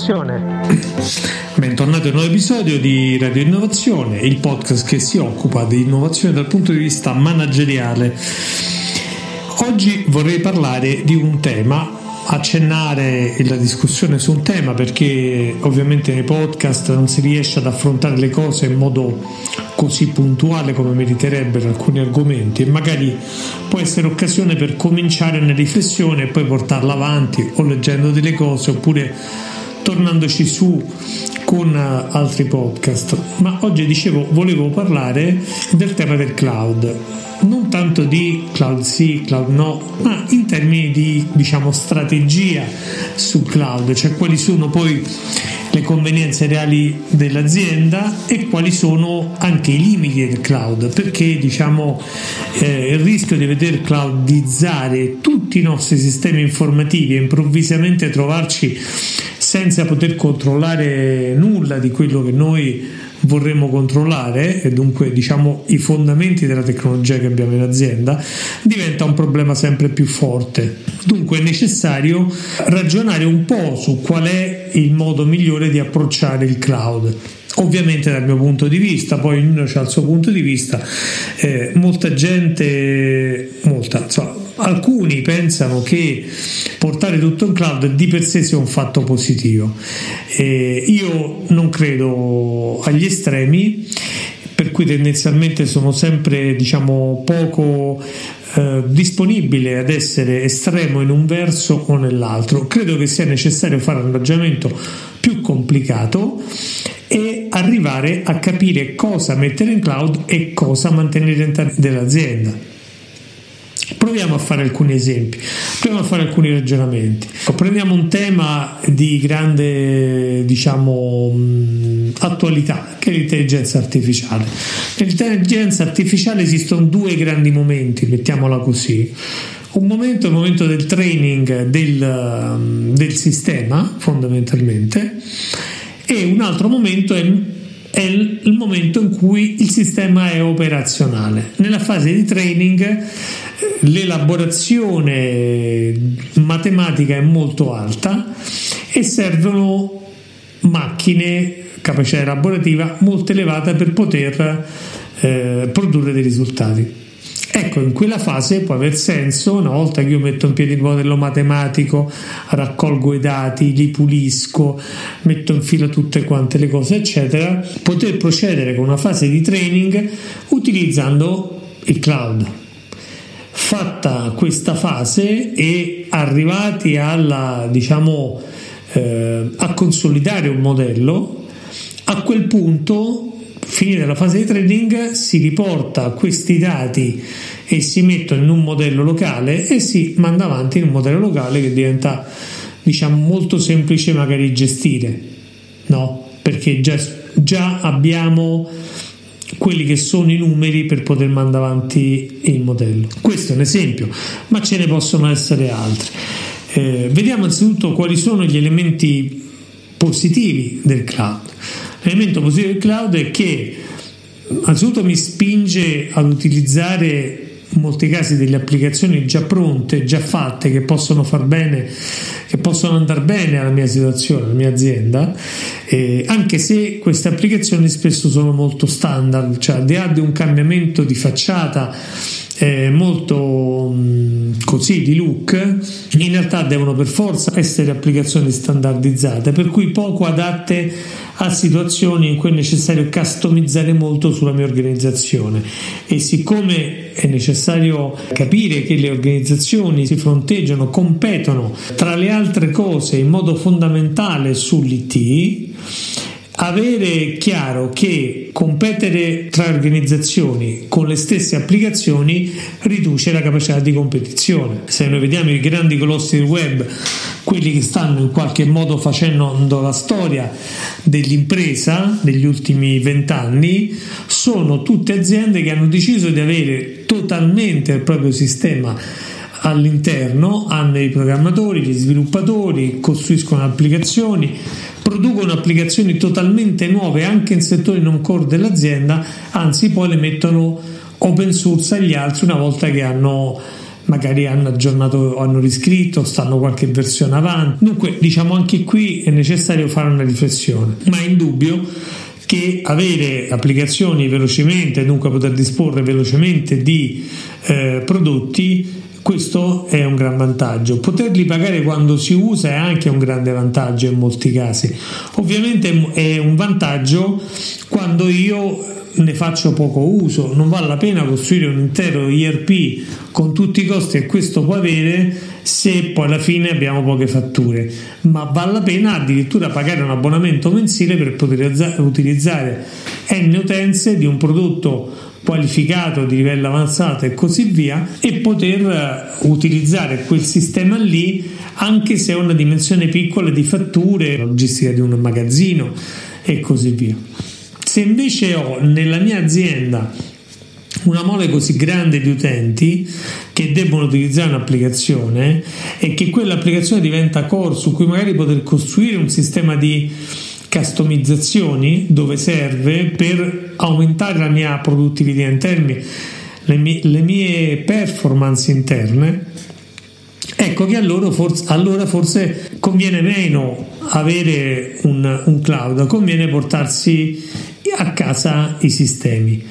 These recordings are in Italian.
Innovazione. Bentornati a un nuovo episodio di Radio Innovazione, il podcast che si occupa di innovazione dal punto di vista manageriale. Oggi vorrei parlare di un tema accennare la discussione su un tema perché ovviamente nei podcast non si riesce ad affrontare le cose in modo così puntuale come meriterebbero alcuni argomenti e magari può essere occasione per cominciare una riflessione e poi portarla avanti o leggendo delle cose oppure tornandoci su con altri podcast. Ma oggi dicevo volevo parlare del tema del cloud. Non tanto di cloud sì, cloud no, ma in termini di diciamo strategia sul cloud, cioè quali sono poi le convenienze reali dell'azienda e quali sono anche i limiti del cloud, perché diciamo eh, il rischio di veder cloudizzare tutti i nostri sistemi informativi e improvvisamente trovarci senza poter controllare nulla di quello che noi vorremmo controllare e dunque diciamo i fondamenti della tecnologia che abbiamo in azienda diventa un problema sempre più forte. Dunque è necessario ragionare un po' su qual è il modo migliore di approcciare il cloud. Ovviamente dal mio punto di vista, poi ognuno ha il suo punto di vista, eh, molta gente, molta, insomma, alcuni pensano che portare tutto in cloud di per sé sia un fatto positivo. Eh, io non credo agli estremi, per cui tendenzialmente sono sempre diciamo poco eh, disponibile ad essere estremo in un verso o nell'altro. Credo che sia necessario fare un ragionamento più complicato e arrivare a capire cosa mettere in cloud e cosa mantenere all'interno dell'azienda. Proviamo a fare alcuni esempi, proviamo a fare alcuni ragionamenti. Prendiamo un tema di grande diciamo, attualità, che è l'intelligenza artificiale. Nell'intelligenza artificiale esistono due grandi momenti, mettiamola così. Un momento è il momento del training del, del sistema, fondamentalmente, e un altro momento è è il momento in cui il sistema è operazionale. Nella fase di training l'elaborazione matematica è molto alta e servono macchine, capacità elaborativa molto elevata per poter eh, produrre dei risultati. Ecco, in quella fase può aver senso, una volta che io metto in piedi il modello matematico, raccolgo i dati, li pulisco, metto in fila tutte quante le cose, eccetera, poter procedere con una fase di training utilizzando il cloud. Fatta questa fase e arrivati alla, diciamo, eh, a consolidare un modello, a quel punto finita la fase di trading si riporta questi dati e si mettono in un modello locale e si manda avanti in un modello locale che diventa diciamo molto semplice magari gestire no? Perché già, già abbiamo quelli che sono i numeri per poter mandare avanti il modello. Questo è un esempio ma ce ne possono essere altri. Eh, vediamo innanzitutto quali sono gli elementi positivi del cloud L'elemento positivo del cloud è che anzitutto mi spinge ad utilizzare in molti casi delle applicazioni già pronte, già fatte, che possono far bene, che possono andare bene alla mia situazione, alla mia azienda, eh, anche se queste applicazioni spesso sono molto standard, cioè al di là di un cambiamento di facciata eh, molto mh, così di look, in realtà devono per forza essere applicazioni standardizzate, per cui poco adatte a situazioni in cui è necessario customizzare molto sulla mia organizzazione. E siccome è necessario capire che le organizzazioni si fronteggiano, competono tra le altre cose in modo fondamentale sull'IT, avere chiaro che competere tra organizzazioni con le stesse applicazioni riduce la capacità di competizione. Se noi vediamo i grandi colossi del web, quelli che stanno in qualche modo facendo la storia dell'impresa negli ultimi vent'anni, sono tutte aziende che hanno deciso di avere totalmente il proprio sistema all'interno, hanno i programmatori, gli sviluppatori, costruiscono applicazioni producono applicazioni totalmente nuove anche in settori non core dell'azienda, anzi poi le mettono open source agli altri una volta che hanno magari hanno aggiornato, hanno riscritto, stanno qualche versione avanti. Dunque, diciamo anche qui è necessario fare una riflessione, ma è indubbio che avere applicazioni velocemente, dunque poter disporre velocemente di eh, prodotti, questo è un gran vantaggio. Poterli pagare quando si usa è anche un grande vantaggio in molti casi. Ovviamente è un vantaggio quando io ne faccio poco uso, non vale la pena costruire un intero IRP con tutti i costi che questo può avere se poi alla fine abbiamo poche fatture, ma vale la pena addirittura pagare un abbonamento mensile per poter utilizzare N utenze di un prodotto qualificato di livello avanzato e così via e poter eh, utilizzare quel sistema lì anche se ha una dimensione piccola di fatture, logistica di un magazzino e così via. Se invece ho nella mia azienda una mole così grande di utenti che debbono utilizzare un'applicazione e che quell'applicazione diventa core su cui magari poter costruire un sistema di customizzazioni dove serve per aumentare la mia produttività interna, le mie, le mie performance interne, ecco che allora forse, allora forse conviene meno avere un, un cloud, conviene portarsi a casa i sistemi.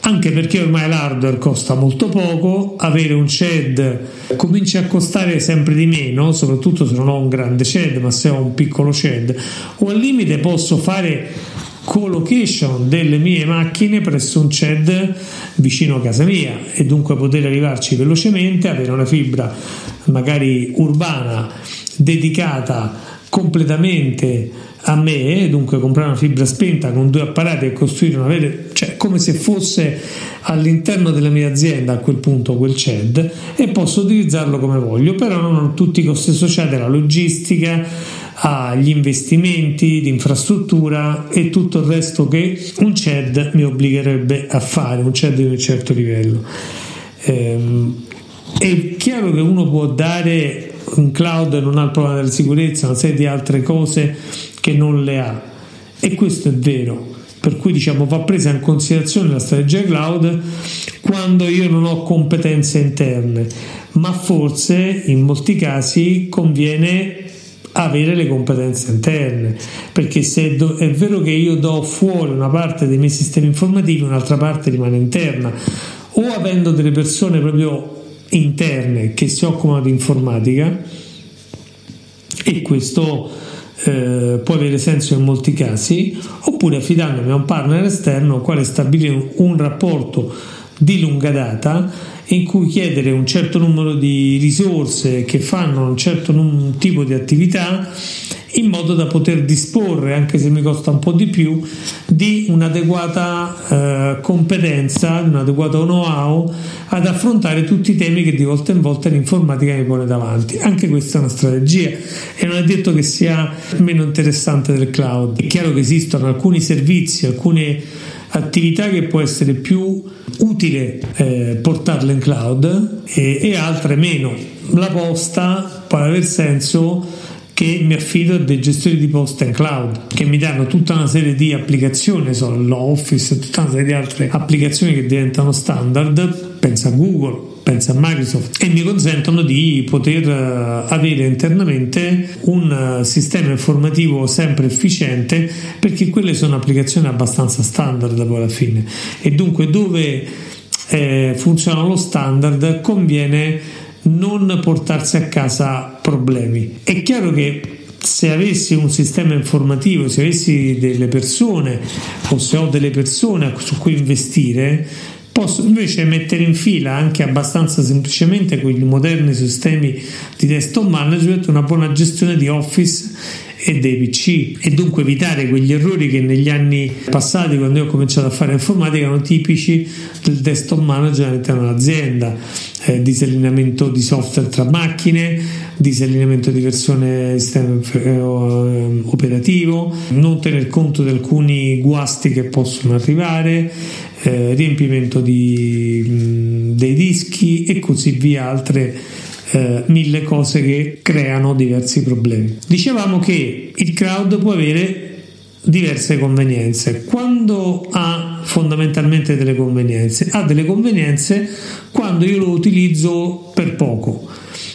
Anche perché ormai l'hardware costa molto poco, avere un CED comincia a costare sempre di meno, soprattutto se non ho un grande CED, ma se ho un piccolo CED, o al limite posso fare collocation delle mie macchine presso un CED vicino a casa mia. E dunque poter arrivarci velocemente, avere una fibra magari urbana dedicata completamente a me, dunque comprare una fibra spenta con due apparati e costruire una vera, cioè come se fosse all'interno della mia azienda a quel punto quel CED e posso utilizzarlo come voglio, però non ho tutti i costi associati alla logistica, agli investimenti di e tutto il resto che un CED mi obbligherebbe a fare, un CED di un certo livello. Ehm, è chiaro che uno può dare un cloud non ha il problema della sicurezza, una serie di altre cose che non le ha. E questo è vero. Per cui diciamo va presa in considerazione la strategia cloud quando io non ho competenze interne, ma forse in molti casi conviene avere le competenze interne, perché se è vero che io do fuori una parte dei miei sistemi informativi, un'altra parte rimane interna, o avendo delle persone proprio interne che si occupano di informatica e questo eh, può avere senso in molti casi oppure affidandomi a un partner esterno quale stabilire un rapporto di lunga data in cui chiedere un certo numero di risorse che fanno un certo num- tipo di attività in modo da poter disporre, anche se mi costa un po' di più, di un'adeguata eh, competenza, di un adeguato know-how ad affrontare tutti i temi che di volta in volta l'informatica mi pone davanti. Anche questa è una strategia e non è detto che sia meno interessante del cloud. È chiaro che esistono alcuni servizi, alcune attività che può essere più utile eh, portarle in cloud e, e altre meno. La posta può aver senso che mi affido a dei gestori di posta in cloud che mi danno tutta una serie di applicazioni, so, l'Office e tutta una serie di altre applicazioni che diventano standard, pensa a Google, pensa a Microsoft e mi consentono di poter eh, avere internamente un eh, sistema informativo sempre efficiente perché quelle sono applicazioni abbastanza standard poi alla fine. E dunque dove eh, funziona lo standard conviene non portarsi a casa problemi. È chiaro che se avessi un sistema informativo, se avessi delle persone o se ho delle persone su cui investire, posso invece mettere in fila anche abbastanza semplicemente con i moderni sistemi di desktop management una buona gestione di Office e dei PC e dunque evitare quegli errori che negli anni passati quando io ho cominciato a fare informatica erano tipici del desktop manager all'interno dell'azienda eh, disallineamento di software tra macchine disallineamento di versione eh, operativo non tener conto di alcuni guasti che possono arrivare eh, riempimento di, dei dischi e così via altre eh, mille cose che creano diversi problemi. Dicevamo che il cloud può avere diverse convenienze. Quando ha fondamentalmente delle convenienze? Ha delle convenienze quando io lo utilizzo per poco.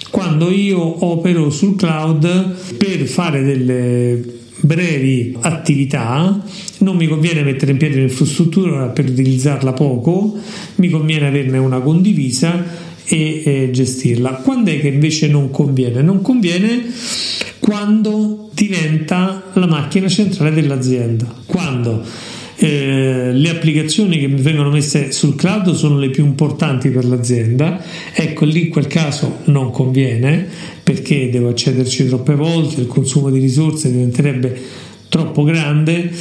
Quando io opero sul cloud per fare delle brevi attività, non mi conviene mettere in piedi un'infrastruttura per utilizzarla poco, mi conviene averne una condivisa e, e gestirla. Quando è che invece non conviene? Non conviene quando diventa la macchina centrale dell'azienda. Quando eh, le applicazioni che vengono messe sul cloud sono le più importanti per l'azienda, ecco lì in quel caso non conviene perché devo accederci troppe volte, il consumo di risorse diventerebbe troppo grande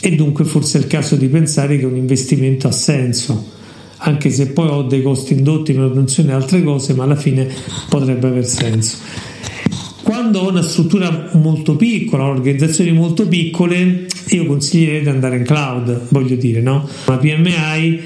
e dunque forse è il caso di pensare che un investimento ha senso anche se poi ho dei costi indotti, manutenzione e altre cose, ma alla fine potrebbe aver senso. Quando ho una struttura molto piccola, organizzazioni molto piccole, io consiglierei di andare in cloud, voglio dire, no? Una PMI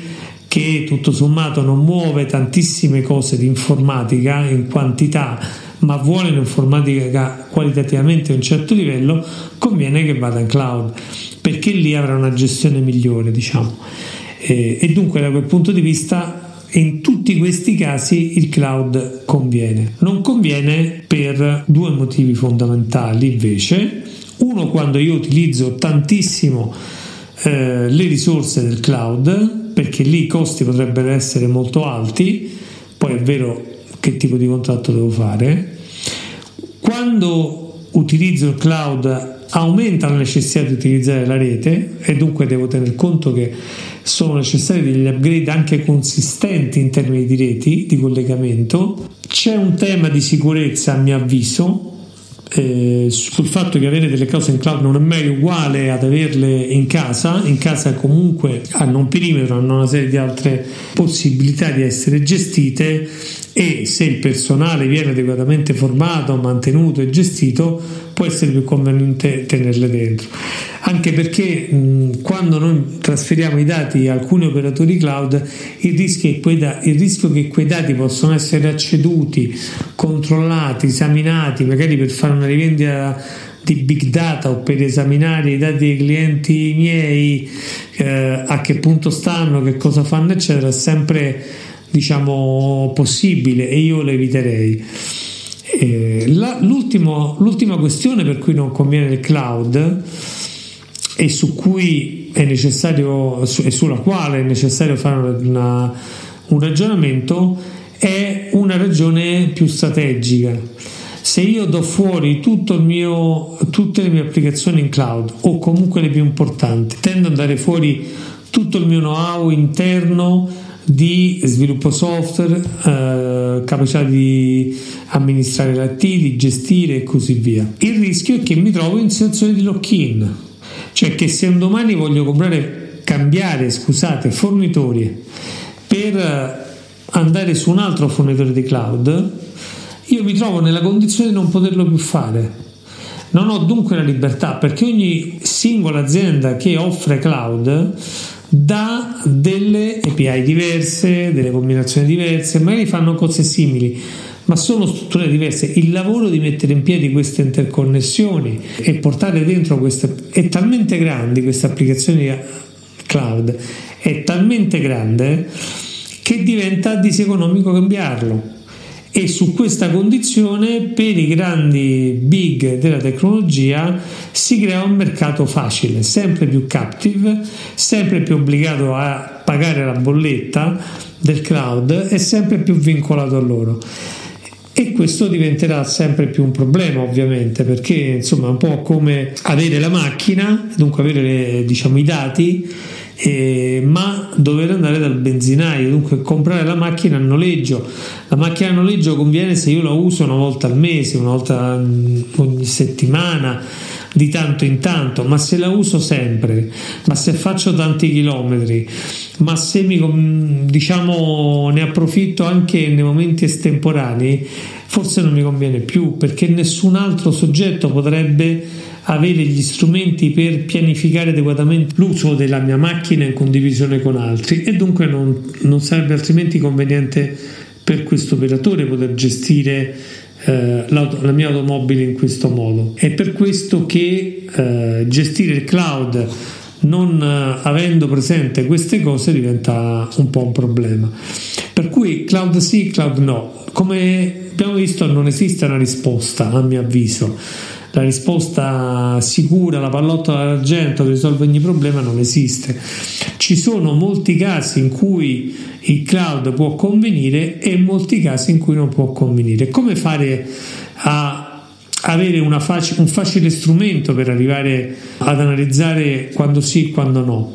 che tutto sommato non muove tantissime cose di informatica in quantità, ma vuole un'informatica qualitativamente a un certo livello, conviene che vada in cloud, perché lì avrà una gestione migliore, diciamo. E, e dunque da quel punto di vista in tutti questi casi il cloud conviene. Non conviene per due motivi fondamentali invece. Uno quando io utilizzo tantissimo eh, le risorse del cloud, perché lì i costi potrebbero essere molto alti, poi è vero che tipo di contratto devo fare. Quando utilizzo il cloud aumenta la necessità di utilizzare la rete e dunque devo tener conto che sono necessari degli upgrade anche consistenti in termini di reti di collegamento. C'è un tema di sicurezza, a mio avviso, eh, sul fatto che avere delle cose in cloud non è mai uguale ad averle in casa, in casa comunque hanno un perimetro, hanno una serie di altre possibilità di essere gestite e se il personale viene adeguatamente formato, mantenuto e gestito può essere più conveniente tenerle dentro. Anche perché mh, quando noi trasferiamo i dati a alcuni operatori cloud, il rischio, da- il rischio che quei dati possono essere acceduti, controllati, esaminati, magari per fare una rivendita di big data o per esaminare i dati dei clienti miei, eh, a che punto stanno, che cosa fanno, eccetera, è sempre diciamo possibile e io lo eviterei. Eh, la, l'ultima questione per cui non conviene il cloud e su cui è necessario e sulla quale è necessario fare una, un ragionamento è una ragione più strategica. Se io do fuori mio, tutte le mie applicazioni in cloud o comunque le più importanti, tendo ad andare fuori tutto il mio know-how interno di sviluppo software, eh, capacità di amministrare l'IT, di gestire e così via. Il rischio è che mi trovo in situazione di lock-in, cioè che se un domani voglio comprare, cambiare, scusate, fornitori per andare su un altro fornitore di cloud, io mi trovo nella condizione di non poterlo più fare. Non ho dunque la libertà perché ogni singola azienda che offre cloud da delle API diverse, delle combinazioni diverse, magari fanno cose simili, ma sono strutture diverse. Il lavoro di mettere in piedi queste interconnessioni e portare dentro queste è talmente grande queste applicazioni cloud, è talmente grande che diventa diseconomico cambiarlo e su questa condizione per i grandi big della tecnologia si crea un mercato facile, sempre più captive, sempre più obbligato a pagare la bolletta del cloud e sempre più vincolato a loro. E questo diventerà sempre più un problema, ovviamente, perché insomma è un po' come avere la macchina, dunque avere diciamo, i dati eh, ma dover andare dal benzinaio, dunque comprare la macchina a noleggio. La macchina a noleggio conviene se io la uso una volta al mese, una volta ogni settimana, di tanto in tanto, ma se la uso sempre, ma se faccio tanti chilometri, ma se mi diciamo ne approfitto anche nei momenti estemporanei, forse non mi conviene più perché nessun altro soggetto potrebbe avere gli strumenti per pianificare adeguatamente l'uso della mia macchina in condivisione con altri. E dunque non, non sarebbe altrimenti conveniente per questo operatore poter gestire eh, la mia automobile in questo modo. È per questo che eh, gestire il cloud non eh, avendo presente queste cose diventa un po' un problema. Per cui cloud sì, cloud no. Come abbiamo visto non esiste una risposta a mio avviso. La risposta sicura, la pallottola d'argento che risolve ogni problema non esiste. Ci sono molti casi in cui il cloud può convenire e molti casi in cui non può convenire. Come fare a avere fac- un facile strumento per arrivare ad analizzare quando sì e quando no.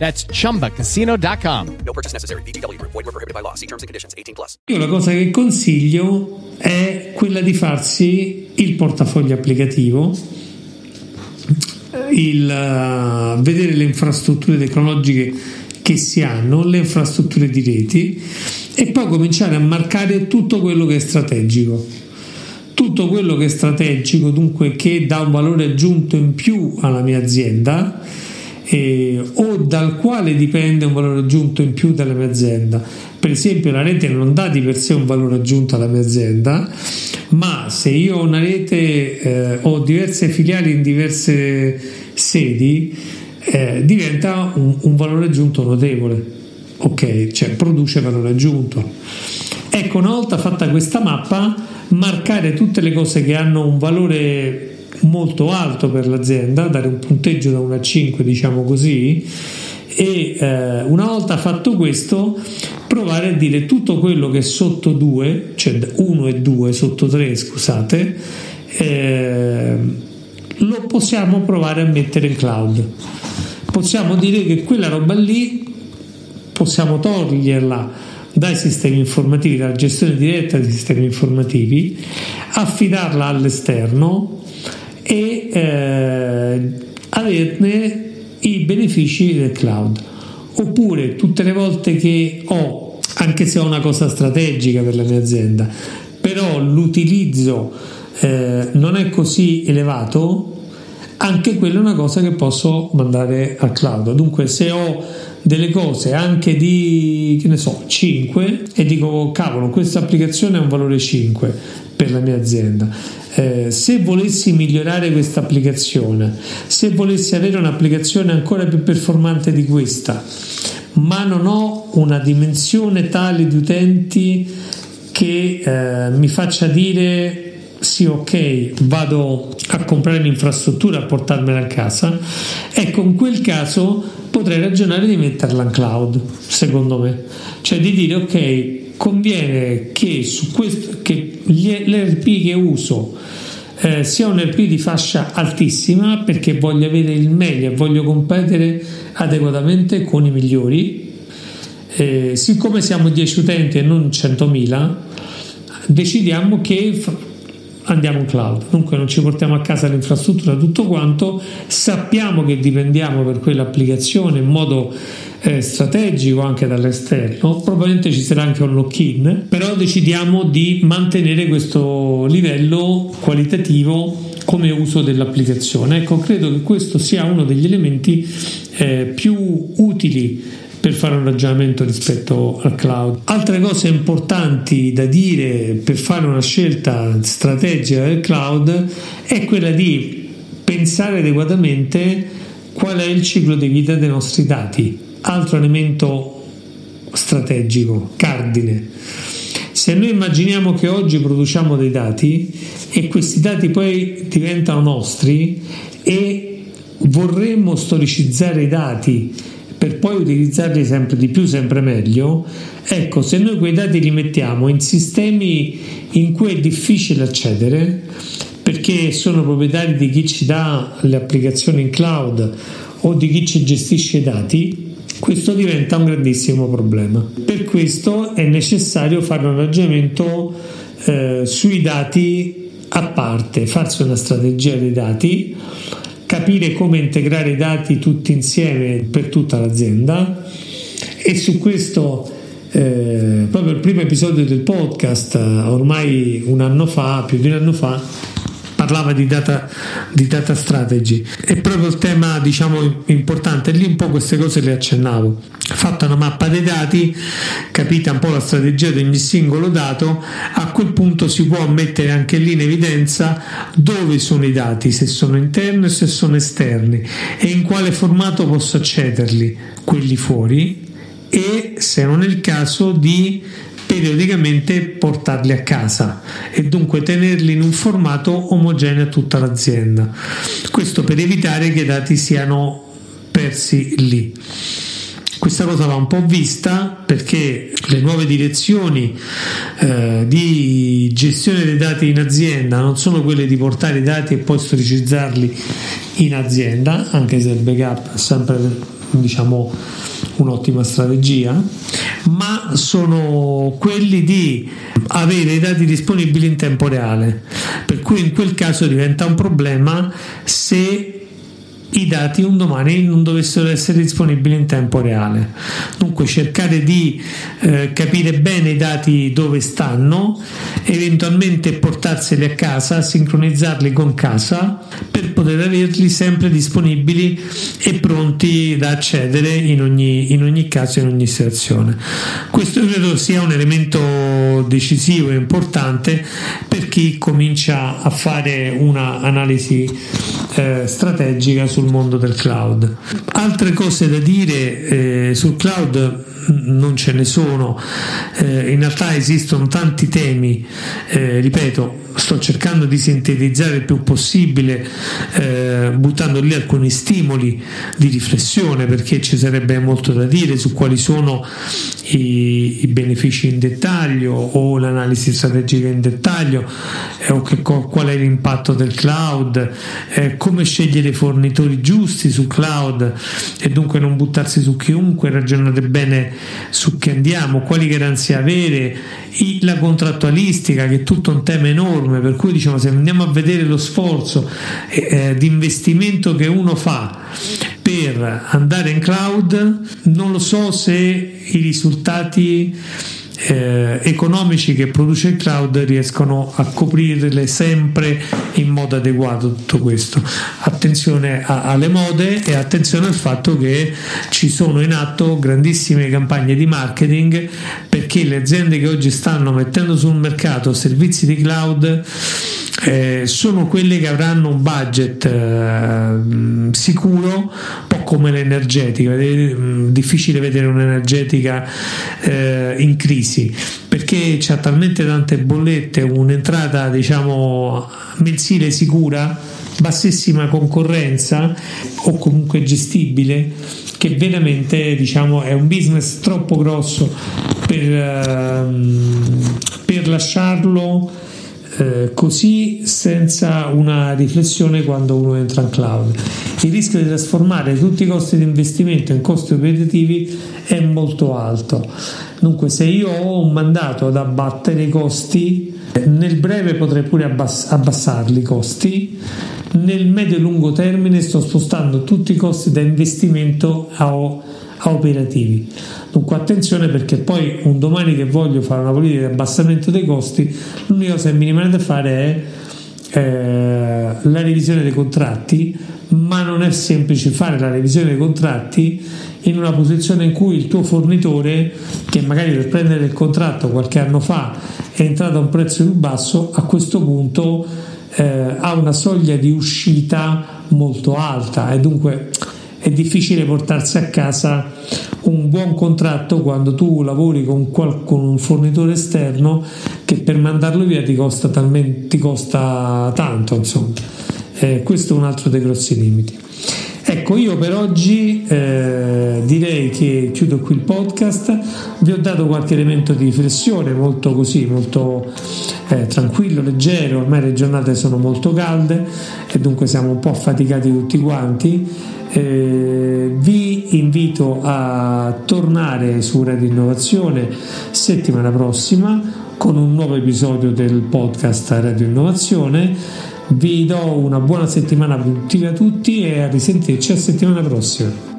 That's chumbacasino.com. No purchase necessary. BGW. Void were prohibited by law. See terms and conditions 18 plus. Io la cosa che consiglio è quella di farsi il portafoglio applicativo, il uh, vedere le infrastrutture tecnologiche che si hanno, le infrastrutture di reti e poi cominciare a marcare tutto quello che è strategico tutto quello che è strategico, dunque che dà un valore aggiunto in più alla mia azienda eh, o dal quale dipende un valore aggiunto in più dalla mia azienda. Per esempio la rete non dà di per sé un valore aggiunto alla mia azienda, ma se io ho una rete, eh, ho diverse filiali in diverse sedi, eh, diventa un, un valore aggiunto notevole. Ok, cioè produce valore aggiunto. Ecco, una volta fatta questa mappa, marcare tutte le cose che hanno un valore molto alto per l'azienda, dare un punteggio da 1 a 5, diciamo così, e eh, una volta fatto questo provare a dire tutto quello che è sotto 2, cioè 1 e 2, sotto 3 scusate, eh, lo possiamo provare a mettere in cloud. Possiamo dire che quella roba lì possiamo toglierla dai sistemi informativi, dalla gestione diretta dei sistemi informativi, affidarla all'esterno e eh, averne i benefici del cloud. Oppure tutte le volte che ho, anche se ho una cosa strategica per la mia azienda, però l'utilizzo eh, non è così elevato, anche quella è una cosa che posso mandare al cloud. Dunque, se ho delle cose anche di, che ne so, 5 e dico, cavolo, questa applicazione ha un valore 5 per la mia azienda. Eh, se volessi migliorare questa applicazione, se volessi avere un'applicazione ancora più performante di questa, ma non ho una dimensione tale di utenti che eh, mi faccia dire sì, ok, vado a comprare l'infrastruttura, a portarmela a casa, ecco, in quel caso potrei ragionare di metterla in cloud, secondo me. Cioè di dire, ok, conviene che su questo, che l'ERP che uso eh, sia un ERP di fascia altissima perché voglio avere il meglio e voglio competere adeguatamente con i migliori. Eh, siccome siamo 10 utenti e non 100.000, decidiamo che andiamo in cloud. Dunque non ci portiamo a casa l'infrastruttura, tutto quanto, sappiamo che dipendiamo per quell'applicazione in modo eh, strategico anche dall'esterno, probabilmente ci sarà anche un lock-in, però decidiamo di mantenere questo livello qualitativo come uso dell'applicazione. Ecco, credo che questo sia uno degli elementi eh, più utili per fare un ragionamento rispetto al cloud. Altre cose importanti da dire per fare una scelta strategica del cloud è quella di pensare adeguatamente qual è il ciclo di vita dei nostri dati. Altro elemento strategico, cardine. Se noi immaginiamo che oggi produciamo dei dati e questi dati poi diventano nostri e vorremmo storicizzare i dati per poi utilizzarli sempre di più, sempre meglio, ecco, se noi quei dati li mettiamo in sistemi in cui è difficile accedere, perché sono proprietari di chi ci dà le applicazioni in cloud o di chi ci gestisce i dati, questo diventa un grandissimo problema. Per questo è necessario fare un ragionamento eh, sui dati a parte farsi una strategia dei dati, capire come integrare i dati tutti insieme per tutta l'azienda. E su questo eh, proprio il primo episodio del podcast ormai un anno fa, più di un anno fa, parlava di data, di data strategy. È proprio il tema diciamo importante lì un po' queste cose le accennavo. Fatta una mappa dei dati capita un po' la strategia di ogni singolo dato a quel punto si può mettere anche lì in evidenza dove sono i dati se sono interni o se sono esterni e in quale formato posso accederli quelli fuori e se non è il caso di periodicamente portarli a casa e dunque tenerli in un formato omogeneo a tutta l'azienda. Questo per evitare che i dati siano persi lì. Questa cosa va un po' vista perché le nuove direzioni eh, di gestione dei dati in azienda non sono quelle di portare i dati e poi storicizzarli in azienda, anche se il backup è sempre diciamo un'ottima strategia, ma sono quelli di avere i dati disponibili in tempo reale, per cui in quel caso diventa un problema se i dati un domani non dovessero essere disponibili in tempo reale. Dunque cercare di eh, capire bene i dati dove stanno, eventualmente portarseli a casa, sincronizzarli con casa per poter averli sempre disponibili e pronti da accedere in ogni, in ogni caso, in ogni situazione. Questo credo sia un elemento decisivo e importante per chi comincia a fare un'analisi eh, strategica sul mondo del cloud. Altre cose da dire eh, sul cloud non ce ne sono, eh, in realtà esistono tanti temi, eh, ripeto, sto cercando di sintetizzare il più possibile, eh, buttando lì alcuni stimoli di riflessione perché ci sarebbe molto da dire su quali sono i, i benefici in dettaglio o l'analisi strategica in dettaglio eh, o che, qual è l'impatto del cloud, eh, come scegliere i fornitori giusti sul cloud e dunque non buttarsi su chiunque, ragionare bene su che andiamo, quali garanzie avere, la contrattualistica che è tutto un tema enorme, per cui diciamo se andiamo a vedere lo sforzo eh, eh di investimento che uno fa per andare in cloud, non lo so se i risultati eh, economici che produce il cloud riescono a coprirle sempre in modo adeguato tutto questo. Attenzione a, alle mode e attenzione al fatto che ci sono in atto grandissime campagne di marketing perché le aziende che oggi stanno mettendo sul mercato servizi di cloud eh, sono quelle che avranno un budget eh, sicuro, un po' come l'energetica. È mm, difficile vedere un'energetica eh, in crisi perché c'è talmente tante bollette, un'entrata diciamo mensile sicura, bassissima concorrenza o comunque gestibile che veramente diciamo è un business troppo grosso per, ehm, per lasciarlo eh, così senza una riflessione quando uno entra in cloud. Il rischio di trasformare tutti i costi di investimento in costi operativi è molto alto. Dunque, se io ho un mandato ad abbattere i costi, nel breve potrei pure abbass- abbassarli i costi, nel medio e lungo termine sto spostando tutti i costi da investimento a, operativi. Dunque attenzione perché poi un domani che voglio fare una politica di abbassamento dei costi, l'unica cosa che mi rimane da fare è eh, la revisione dei contratti, ma non è semplice fare la revisione dei contratti in una posizione in cui il tuo fornitore, che magari per prendere il contratto qualche anno fa è entrato a un prezzo più basso, a questo punto eh, ha una soglia di uscita molto alta e dunque è difficile portarsi a casa un buon contratto quando tu lavori con, qual- con un fornitore esterno che per mandarlo via ti costa, talmente, ti costa tanto, insomma. Eh, questo è un altro dei grossi limiti. Ecco, io per oggi eh, direi che chiudo qui il podcast, vi ho dato qualche elemento di riflessione, molto così, molto eh, tranquillo, leggero, ormai le giornate sono molto calde e dunque siamo un po' affaticati tutti quanti eh, vi invito a tornare su Radio Innovazione settimana prossima con un nuovo episodio del podcast Radio Innovazione. Vi do una buona settimana produttiva a tutti e a risentirci a settimana prossima.